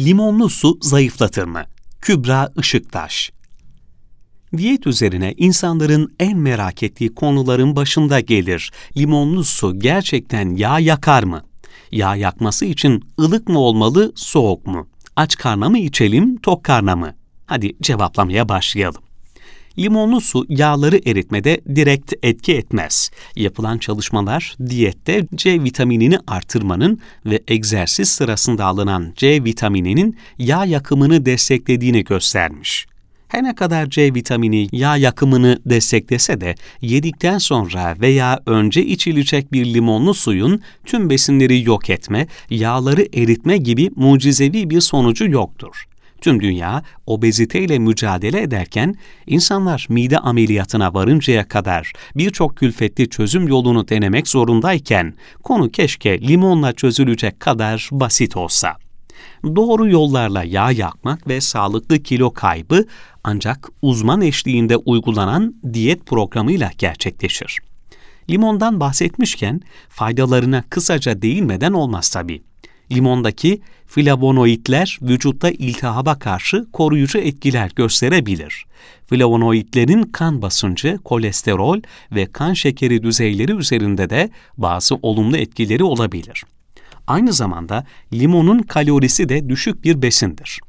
Limonlu su zayıflatır mı? Kübra Işıktaş Diyet üzerine insanların en merak ettiği konuların başında gelir. Limonlu su gerçekten yağ yakar mı? Yağ yakması için ılık mı olmalı, soğuk mu? Aç karna mı içelim, tok karna mı? Hadi cevaplamaya başlayalım. Limonlu su yağları eritmede direkt etki etmez. Yapılan çalışmalar diyette C vitaminini artırmanın ve egzersiz sırasında alınan C vitamininin yağ yakımını desteklediğini göstermiş. Her ne kadar C vitamini yağ yakımını desteklese de yedikten sonra veya önce içilecek bir limonlu suyun tüm besinleri yok etme, yağları eritme gibi mucizevi bir sonucu yoktur. Tüm dünya obeziteyle mücadele ederken insanlar mide ameliyatına varıncaya kadar birçok külfetli çözüm yolunu denemek zorundayken konu keşke limonla çözülecek kadar basit olsa. Doğru yollarla yağ yakmak ve sağlıklı kilo kaybı ancak uzman eşliğinde uygulanan diyet programıyla gerçekleşir. Limondan bahsetmişken faydalarına kısaca değinmeden olmaz tabii. Limondaki flavonoidler vücutta iltihaba karşı koruyucu etkiler gösterebilir. Flavonoidlerin kan basıncı, kolesterol ve kan şekeri düzeyleri üzerinde de bazı olumlu etkileri olabilir. Aynı zamanda limonun kalorisi de düşük bir besindir.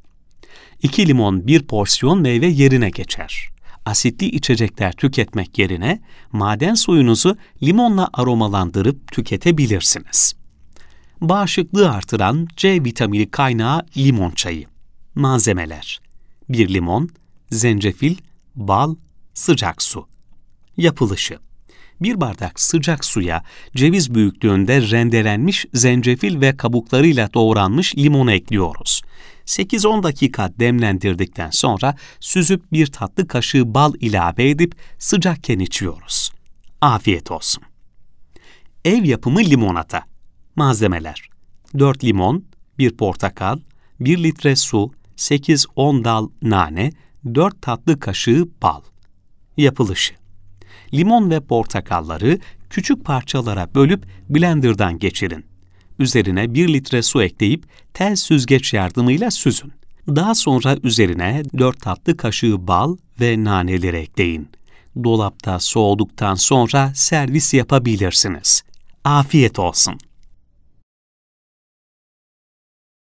İki limon bir porsiyon meyve yerine geçer. Asitli içecekler tüketmek yerine maden suyunuzu limonla aromalandırıp tüketebilirsiniz. Bağışıklığı artıran C vitamini kaynağı limon çayı. Malzemeler 1 limon, zencefil, bal, sıcak su. Yapılışı bir bardak sıcak suya ceviz büyüklüğünde rendelenmiş zencefil ve kabuklarıyla doğranmış limonu ekliyoruz. 8-10 dakika demlendirdikten sonra süzüp bir tatlı kaşığı bal ilave edip sıcakken içiyoruz. Afiyet olsun. Ev yapımı limonata. Malzemeler 4 limon, 1 portakal, 1 litre su, 8-10 dal nane, 4 tatlı kaşığı bal. Yapılışı Limon ve portakalları küçük parçalara bölüp blenderdan geçirin. Üzerine 1 litre su ekleyip tel süzgeç yardımıyla süzün. Daha sonra üzerine 4 tatlı kaşığı bal ve naneleri ekleyin. Dolapta soğuduktan sonra servis yapabilirsiniz. Afiyet olsun.